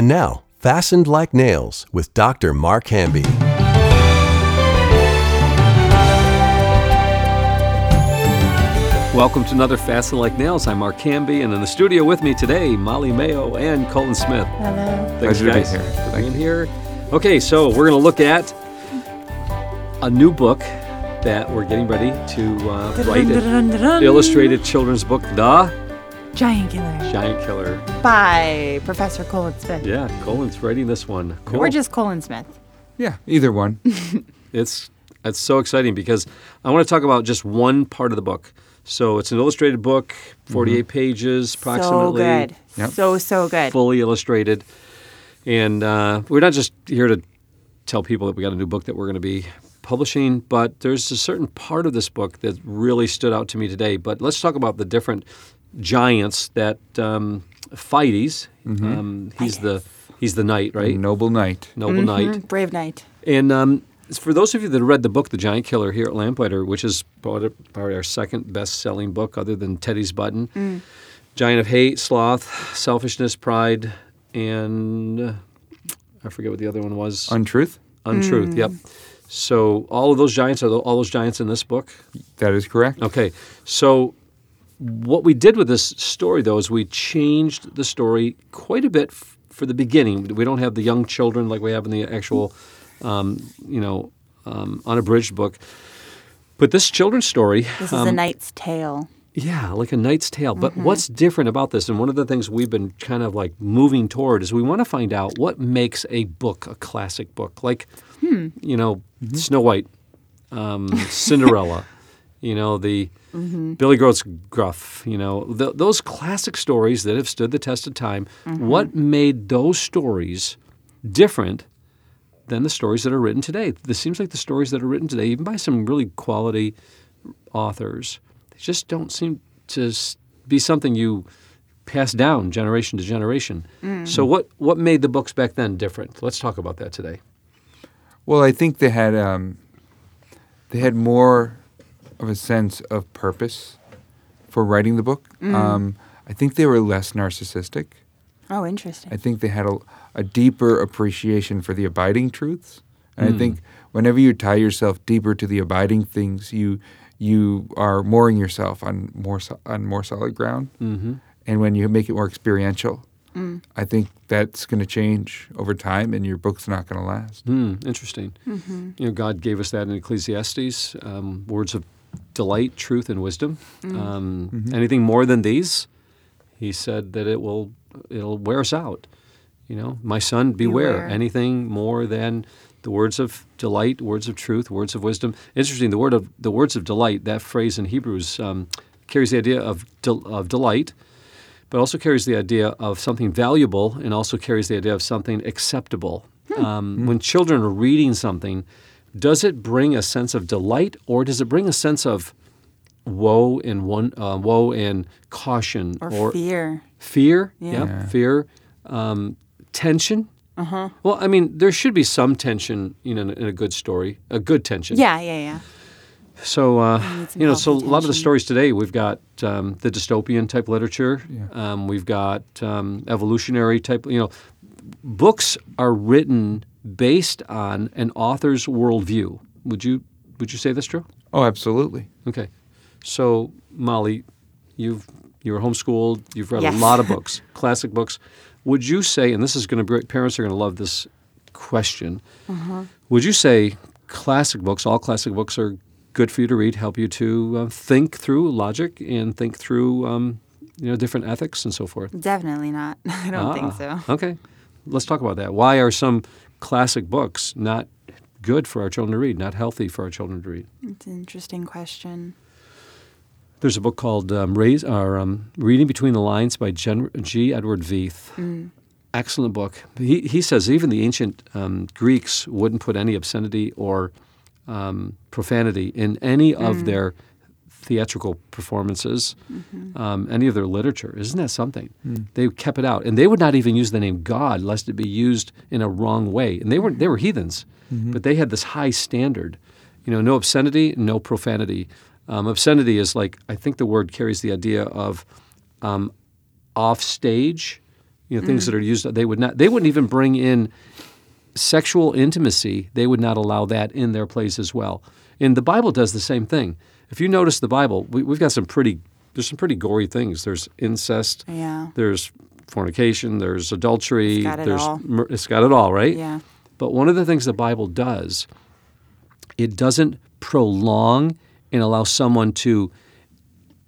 And now, Fastened Like Nails with Dr. Mark Hamby. Welcome to another Fastened Like Nails. I'm Mark Hamby, and in the studio with me today, Molly Mayo and Colin Smith. Hello. Thanks, Pleasure to be here. for being here. Okay, so we're going to look at a new book that we're getting ready to uh, write. An illustrated children's book, The Giant Killer Giant Killer. by Professor Colin Smith. Yeah, Colin's writing this one. Cool. Or just Colin Smith. Yeah, either one. It's it's so exciting because I want to talk about just one part of the book. So it's an illustrated book, 48 pages approximately. So good. Yep. So, so good. fully illustrated. And uh, we're not just here to tell people that we got a new book that we're going to be publishing, but there's a certain part of this book that really stood out to me today. But let's talk about the different giants that um, Fides. Um, he's the he's the knight, right? Noble Knight. Noble knight. Mhm. Brave Knight. And um, for those of you that read the book, The Giant Killer, here at Lamplighter, which is probably probably our second best-selling book, other than Teddy's Button, Giant of Hate, Sloth, Selfishness, Pride, and uh, I forget what the other one was. Untruth? Untruth. Yep. So all of those giants are tho- all those giants in this book. That is correct. Okay. So what we did with this story, though, is we changed the story quite a bit f- for the beginning. We don't have the young children like we have in the actual, um, you know, um, unabridged book. But this children's story, This um, is a knight's tale. yeah, like a knight's tale. But what's different about this, and one of the things we've been kind of like moving toward, is we want to find out what makes a book a classic book. Like, you know, Snow White, um, Cinderella, you know, the mm-hmm. Billy Goat's Gruff, you know, th- those classic stories that have stood the test of time. Mm-hmm. What made those stories different than the stories that are written today? This seems like the stories that are written today, even by some really quality authors, they just don't seem to be something you pass down generation to generation. Mm. So what what made the books back then different? Let's talk about that today. Well, I think they had um, they had more of a sense of purpose for writing the book. Um, I think they were less narcissistic. Oh, interesting. I think they had a, a deeper appreciation for the abiding truths. And I think whenever you tie yourself deeper to the abiding things, you you are mooring yourself on more so, on more solid ground. Mm-hmm. And when you make it more experiential, I think that's going to change over time, and your book's not going to last. Hmm, interesting. You know, God gave us that in Ecclesiastes, um, words of delight, truth, and wisdom. Um, Anything more than these, He said that it will it'll wear us out. You know, my son, beware. Beware. Anything more than the words of delight, words of truth, words of wisdom. Interesting. The word of the words of delight. That phrase in Hebrews um, carries the idea of del- of delight, but also carries the idea of something valuable, and also carries the idea of something acceptable. Um, When children are reading something, does it bring a sense of delight, or does it bring a sense of woe and one uh, woe and caution, Or, fear. Fear, Yeah. yep, Yeah. fear, um, tension. Uh-huh. Well, I mean, there should be some tension, you know, in a, in a good story, a good tension. Yeah, yeah, yeah. So, uh, you know, so a lot of the stories today, we've got um, the dystopian type literature. Yeah. Um, we've got um, evolutionary type. You know, books are written based on an author's worldview. Would you would you say that's true? Oh, absolutely. Okay. So, Molly, you've you were homeschooled. You've read a lot of books, classic books. Would you say, and this is going to be parents are going to love this question. Uh-huh. Would you say classic books, all classic books, are good for you to read, help you to uh, think through logic and think through, um, you know, different ethics and so forth? Definitely not. I don't think Ah, so. Okay, let's talk about that. Why are some classic books not good for our children to read, not healthy for our children to read? It's an interesting question. There's a book called um, Raise, or, um, Reading Between the Lines by Gen- G. Edward Veith. Excellent book. He, he says even the ancient um, Greeks wouldn't put any obscenity or um, profanity in any of their theatrical performances, um, any of their literature. Isn't that something? They kept it out, and they would not even use the name God lest it be used in a wrong way. And they were they were heathens, but they had this high standard. You know, no obscenity, no profanity. Um, obscenity is like I think the word carries the idea of um, off stage. you know, things that are used. They would not. They wouldn't even bring in sexual intimacy. They would not allow that in their plays as well. And the Bible does the same thing. If you notice the Bible, we, we've got some pretty. There's some pretty gory things. There's incest. Yeah. There's fornication. There's adultery. It's got it there's all. it's got it all, right? Yeah. But one of the things the Bible does, it doesn't prolong and allow someone to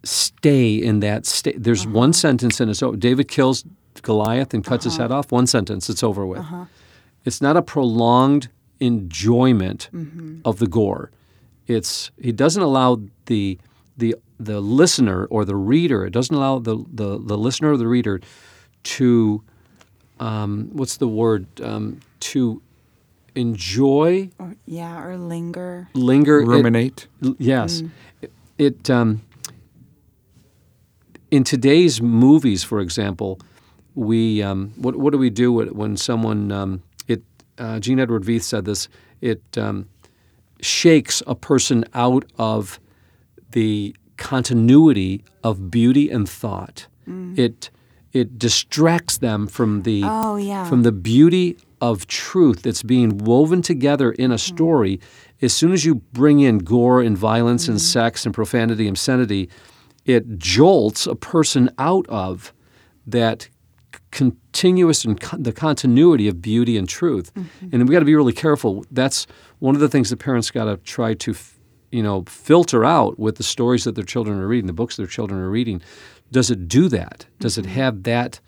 stay in that state. There's uh-huh. one sentence and it's over. David kills Goliath and cuts his uh-huh. head off. One sentence, it's over with. Uh-huh. It's not a prolonged enjoyment mm-hmm. of the gore. It's he doesn't allow the the the listener or the reader. It doesn't allow the the, the listener or the reader to um, what's the word um, to enjoy Or, yeah, or linger. linger Ruminate. L- Yes. It, it, um, in today's movies, for example, we um, what what do we do when- when someone um, it uh, Gene Edward Veith said this it um, shakes a person out of the continuity of beauty and thought. Mm. It it distracts them from the Oh, yeah. from the beauty of truth that's being woven together in a mm. story. As soon as you bring in gore and violence and mm. sex and profanity and obscenity, it jolts a person out of that continuous and con- the continuity of beauty and truth. Mm-hmm. And we got to be really careful. That's one of the things that parents got to try to, f- you know, filter out with the stories that their children are reading, the books their children are reading. Does it do that? Does it mm-hmm. have that?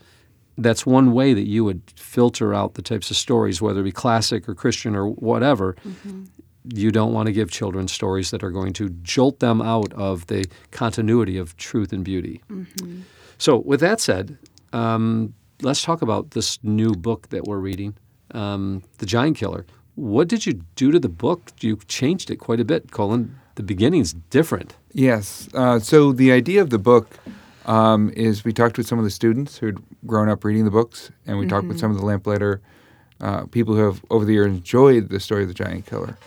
That's one way that you would filter out the types of stories, whether it be classic or Christian or whatever. Mm-hmm. You don't want to give children stories that are going to jolt them out of the continuity of truth and beauty. So, with that said, um, let's talk about this new book that we're reading, um, The Giant Killer. What did you do to the book? You changed it quite a bit, Colin. The beginning's different. Yes. Uh, so the idea of the book um, is we talked with some of the students who'd grown up reading the books, and we talked with some of the lamplighter uh, people who have over the years enjoyed the story of the giant killer.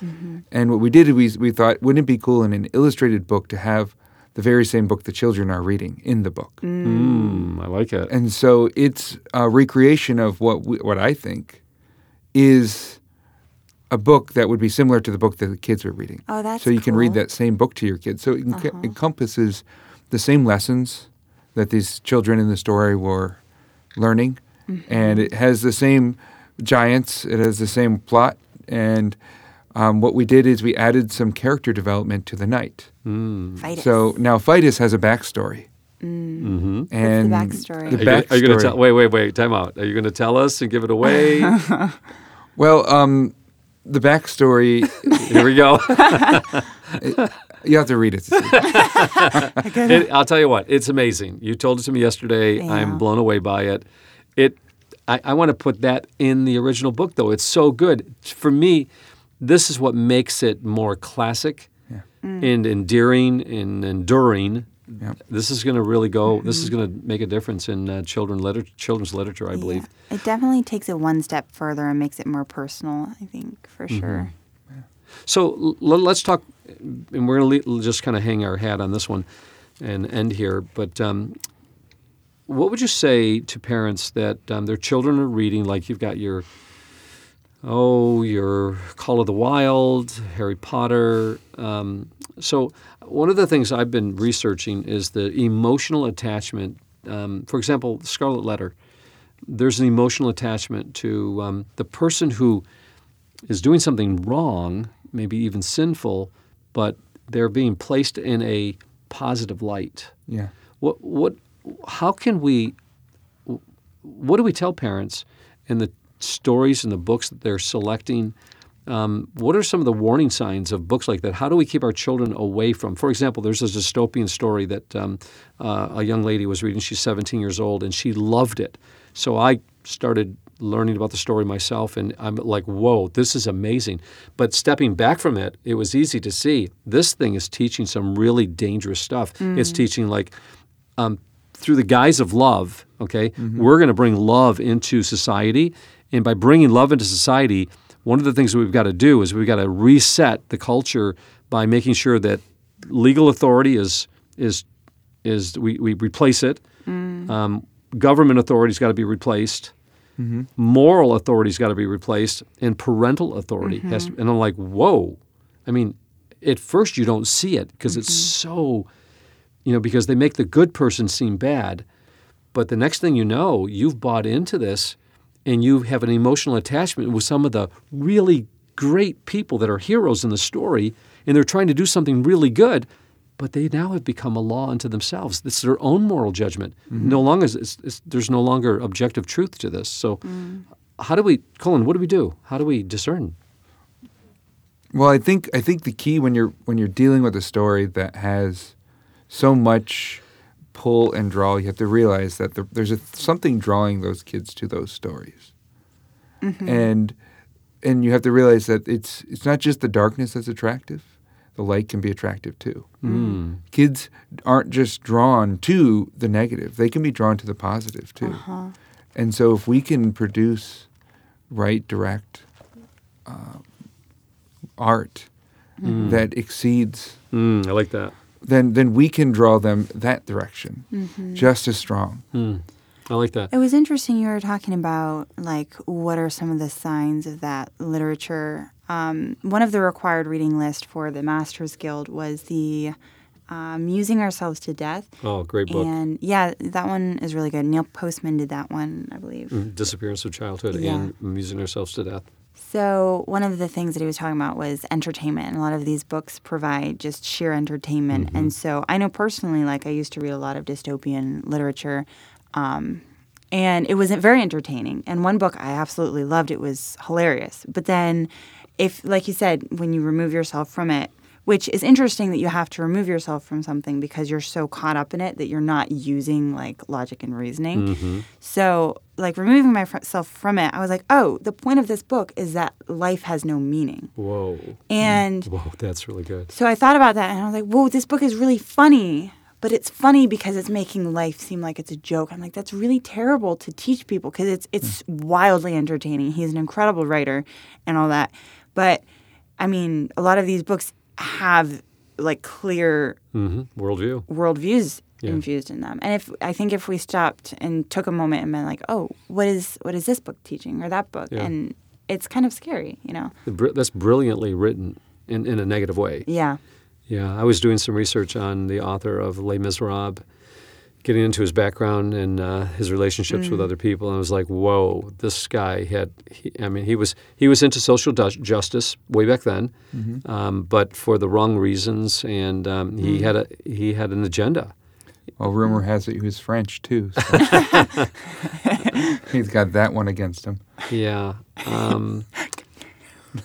And what we did is we, we thought, wouldn't it be cool in an illustrated book to have the very same book the children are reading in the book? Mm. mm, I like it. And so it's a recreation of what we, what I think is a book that would be similar to the book that the kids are reading. Oh, that's so you can read that same book to your kids. So it enc- uh-huh. encompasses the same lessons that these children in the story were learning, mm-hmm. and it has the same giants. It has the same plot, and um, what we did is we added some character development to the knight. Fight So now Fides has a backstory. Mm-hmm. And backstory? The Are you, gonna- are you going to tell? Wait, wait, wait. Time out. Are you going to tell us and give it away? Well, um, the backstory, Here we go. you have to read it. to see. It- I'll tell you what. It's amazing. You told it to me yesterday. Yeah. I'm blown away by it. It. I, I want to put that in the original book, though. It's so good. For me, this is what makes it more classic and endearing and enduring. This is going to really go. This is going to make a difference in uh, children liter- children's literature, I believe. Yeah. It definitely takes it one step further and makes it more personal, I think, for Mm-hmm. sure. So l- let's talk, and we're going to just kind of hang our hat on this one and end here. But um, what would you say to parents that um, their children are reading, like you've got your, oh, your Call of the Wild, Harry Potter? Um, so one of the things I've been researching is the emotional attachment. Um, for example, Scarlet Letter. There's an emotional attachment to um, the person who is doing something wrong, maybe even sinful, but they're being placed in a positive light. Yeah. What what how can we what do we tell parents in the stories and the books that they're selecting? Um, what are some of the warning signs of books like that? How do we keep our children away from? For example, there's a dystopian story that um, uh, a young lady was reading. She's 17 years old and she loved it. So I started learning about the story myself, and I'm like, whoa, this is amazing. But stepping back from it, it was easy to see this thing is teaching some really dangerous stuff. It's teaching like um, through the guise of love, okay, we're going to bring love into society. And by bringing love into society, one of the things that we've got to do is we've got to reset the culture by making sure that legal authority is is is we, we replace it. Mm. Um, government authority's got to be replaced. Mm-hmm. Moral authority's got to be replaced, and parental authority has. To, mm-hmm. and I'm like, whoa! I mean, at first you don't see it because it's mm-hmm. so, you know, because they make the good person seem bad, but the next thing you know, you've bought into this, and you have an emotional attachment with some of the really great people that are heroes in the story, and they're trying to do something really good but they now have become a law unto themselves. It's their own moral judgment. Mm-hmm. No longer is it's, it's, there's no longer objective truth to this. So, mm. how do we, Colin? What do we do? How do we discern? Well, I think I think the key when you're when you're dealing with a story that has so much pull and draw, you have to realize that there, there's a, something drawing those kids to those stories, mm-hmm. and and you have to realize that it's it's not just the darkness that's attractive. The light can be attractive too. Mm. Kids aren't just drawn to the negative; they can be drawn to the positive too. Uh-huh. And so, if we can produce right, direct uh, art mm-hmm. that exceeds, Mm, I like that. Then then we can draw them that direction just as strong. I like that. It was interesting you were talking about like what are some of the signs of that literature. Um, one of the required reading list for the Masters Guild was the um, "Musing Ourselves to Death," Oh, great book. and yeah, that one is really good. Neil Postman did that one, I believe. Mm, Disappearance of childhood Yeah. and amusing ourselves to death. So one of the things that he was talking about was entertainment, and a lot of these books provide just sheer entertainment. And so I know personally, like I used to read a lot of dystopian literature, um, and it wasn't very entertaining. And one book I absolutely loved; it was hilarious. But then, if like you said, when you remove yourself from it. Which is interesting that you have to remove yourself from something because you're so caught up in it that you're not using like logic and reasoning. Mm-hmm. So, like removing myself from it, I was like, oh, the point of this book is that life has no meaning. Whoa. And Whoa, that's really good. so I thought about that and I was like, whoa, this book is really funny. But it's funny because it's making life seem like it's a joke. I'm like, that's really terrible to teach people because it's it's wildly entertaining. He's an incredible writer and all that. But I mean, a lot of these books have like clear hmm Worldview. worldviews Yeah. infused in them. And if I think if we stopped and took a moment and been like, oh, what is what is this book teaching or that book? Yeah. And it's kind of scary, you know. That's brilliantly written in, in a negative way. Yeah. Yeah, I was doing some research on the author of Les Miserables, getting into his background and uh, his relationships with other people, and I was like, "Whoa, this guy had." He, I mean, he was he was into social du- justice way back then, um, but for the wrong reasons, and um, he had a he had an agenda. Well, rumor has it he was French too. So. He's got that one against him. Yeah. Um,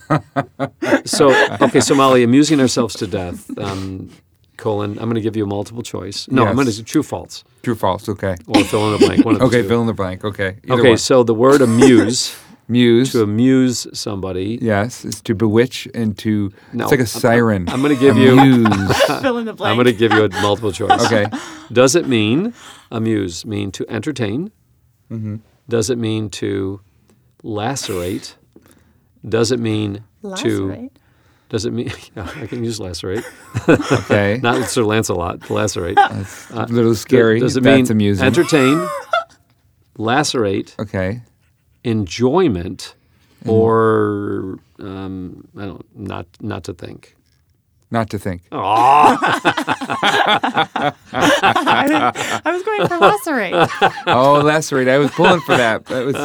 so okay, so Molly, amusing ourselves to death. Um, Colin. I'm going to give you a multiple choice. No, I'm going Yes. to true false True, false. Okay. or fill in the blank. One of Okay, two. fill in the blank. Okay. Either Okay, one. so the word amuse Muse. to amuse somebody. yes, is to bewitch and to. No, it's like a I'm- siren. I'm going to give you. Fill in the blank. I'm going to give you a multiple choice. okay. Does it mean amuse mean to entertain? Mm-hmm. Does it mean to lacerate? Does it mean to? Lacerate? Does it mean? Yeah, I can use lacerate. Okay. Not Sir Lancelot. Lacerate. That's a little scary. Does it That's mean amusing. entertain, lacerate, okay. enjoyment, Mm-hmm. or um, I don't not not to think? Not to think. Oh, I was going for lacerate. Oh, lacerate. I was pulling for that. That was.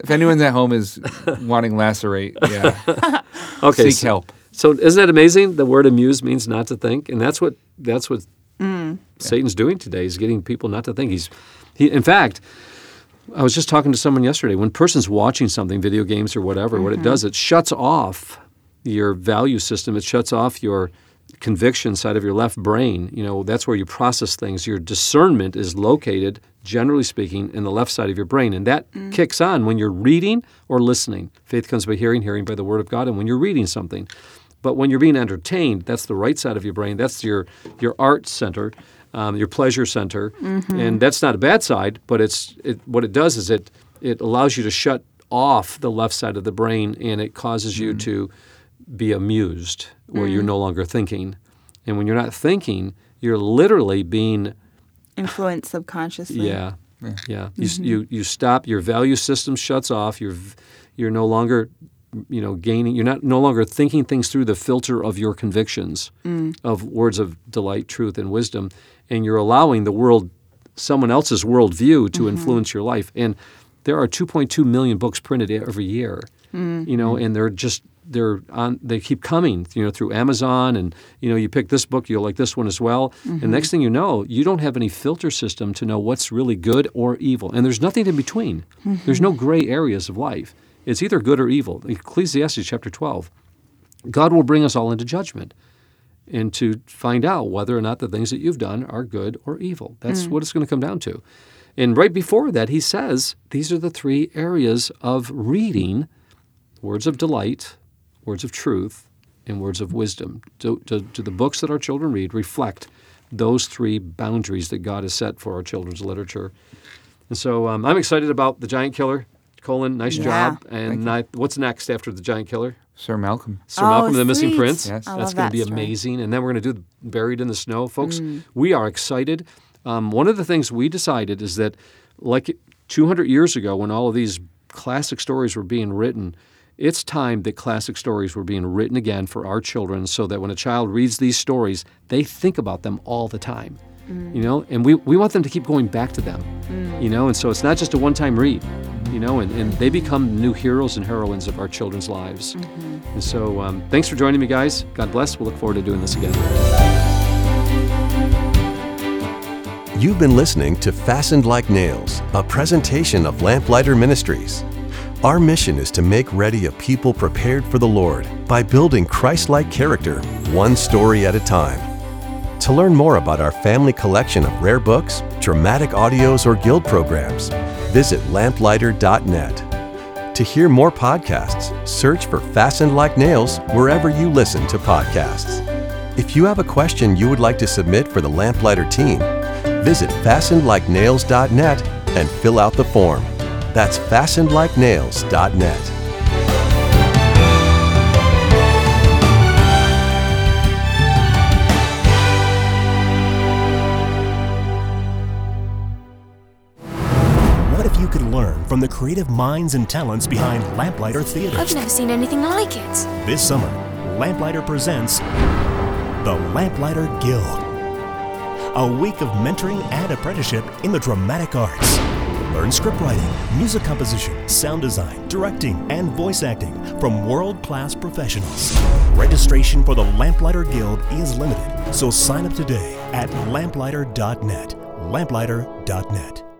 If anyone's at home is wanting lacerate, yeah, okay. seek so, help. So isn't that amazing? The word amuse means not to think, and that's what that's what mm. Satan's doing today. He's getting people not to think. He's he. In fact, I was just talking to someone yesterday. When a person's watching something, video games or whatever, what it mm-hmm. does, it shuts off your value system. It shuts off your conviction side of your left brain. You know, that's where you process things. Your discernment is located, generally speaking, in the left side of your brain. And that mm. kicks on when you're reading or listening. Faith comes by hearing, hearing by the word of God, and when you're reading something. But when you're being entertained, that's the right side of your brain. That's your your art center, um, your pleasure center, mm-hmm. and that's not a bad side. But it's it, what it does is it it allows you to shut off the left side of the brain, and it causes you mm. to be amused, where you're hmm. no longer thinking. And when you're not thinking, you're literally being influenced subconsciously. yeah Yeah, you, mm-hmm. you you stop. Your value system shuts off. You're you're no longer, you know, gaining. You're not no longer thinking things through the filter of your convictions, mm. of words of delight, truth, and wisdom, and you're allowing the world, someone else's worldview, to mm-hmm. influence your life. And there are 2.2 million books printed every year, mm. you know, mm. and they're just they're on. They keep coming, you know, through Amazon, and you know, you pick this book, you'll like this one as well. And mm-hmm. next thing you know, you don't have any filter system to know what's really good or evil, and there's nothing in between. Mm-hmm. There's no gray areas of life. It's either good or evil. Ecclesiastes chapter 12. God will bring us all into judgment and to find out whether or not the things that you've done are good or evil. That's mm. what it's going to come down to. And right before that, he says these are the three areas of reading words of delight, words of truth, and words of wisdom. Do, do, do the books that our children read reflect those three boundaries that God has set for our children's literature? And so um, I'm excited about The Giant Killer. Colin, nice Yeah. job. And I, what's next after The Giant Killer? Sir Malcolm. Sir Oh, Malcolm and the Missing sweet. Prince. Yes. I That's love going that to be story. amazing. And then we're going to do Buried in the Snow. Folks, Mm. we are excited. Um, one of the things we decided is that, like 200 years ago, when all of these classic stories were being written, it's time that classic stories were being written again for our children so that when a child reads these stories, they think about them all the time. Mm. You know, and we, we want them to keep going back to them. Mm. You know, and so it's not just a one time read, you know, and, and they become new heroes and heroines of our children's lives. Mm-hmm. And so um, thanks for joining me, guys. God bless. We'll look forward to doing this again. You've been listening to Fastened Like Nails, a presentation of Lamplighter Ministries. Our mission is to make ready a people prepared for the Lord by building Christ like character, one story at a time. To learn more about our family collection of rare books, dramatic audios, or guild programs, visit lamplighter.net. To hear more podcasts, search for Fastened Like Nails wherever you listen to podcasts. If you have a question you would like to submit for the Lamplighter team, visit fastenedlikenails.net and fill out the form. That's fastenedlikenails.net. What if you could learn from the creative minds and talents behind Lamplighter Theater? I've never seen anything like it. This summer, Lamplighter presents the Lamplighter Guild. A week of mentoring and apprenticeship in the dramatic arts. Learn scriptwriting, music composition, sound design, directing, and voice acting from world class professionals. Registration for the Lamplighter Guild is limited, so sign up today at lamplighter.net. Lamplighter.net.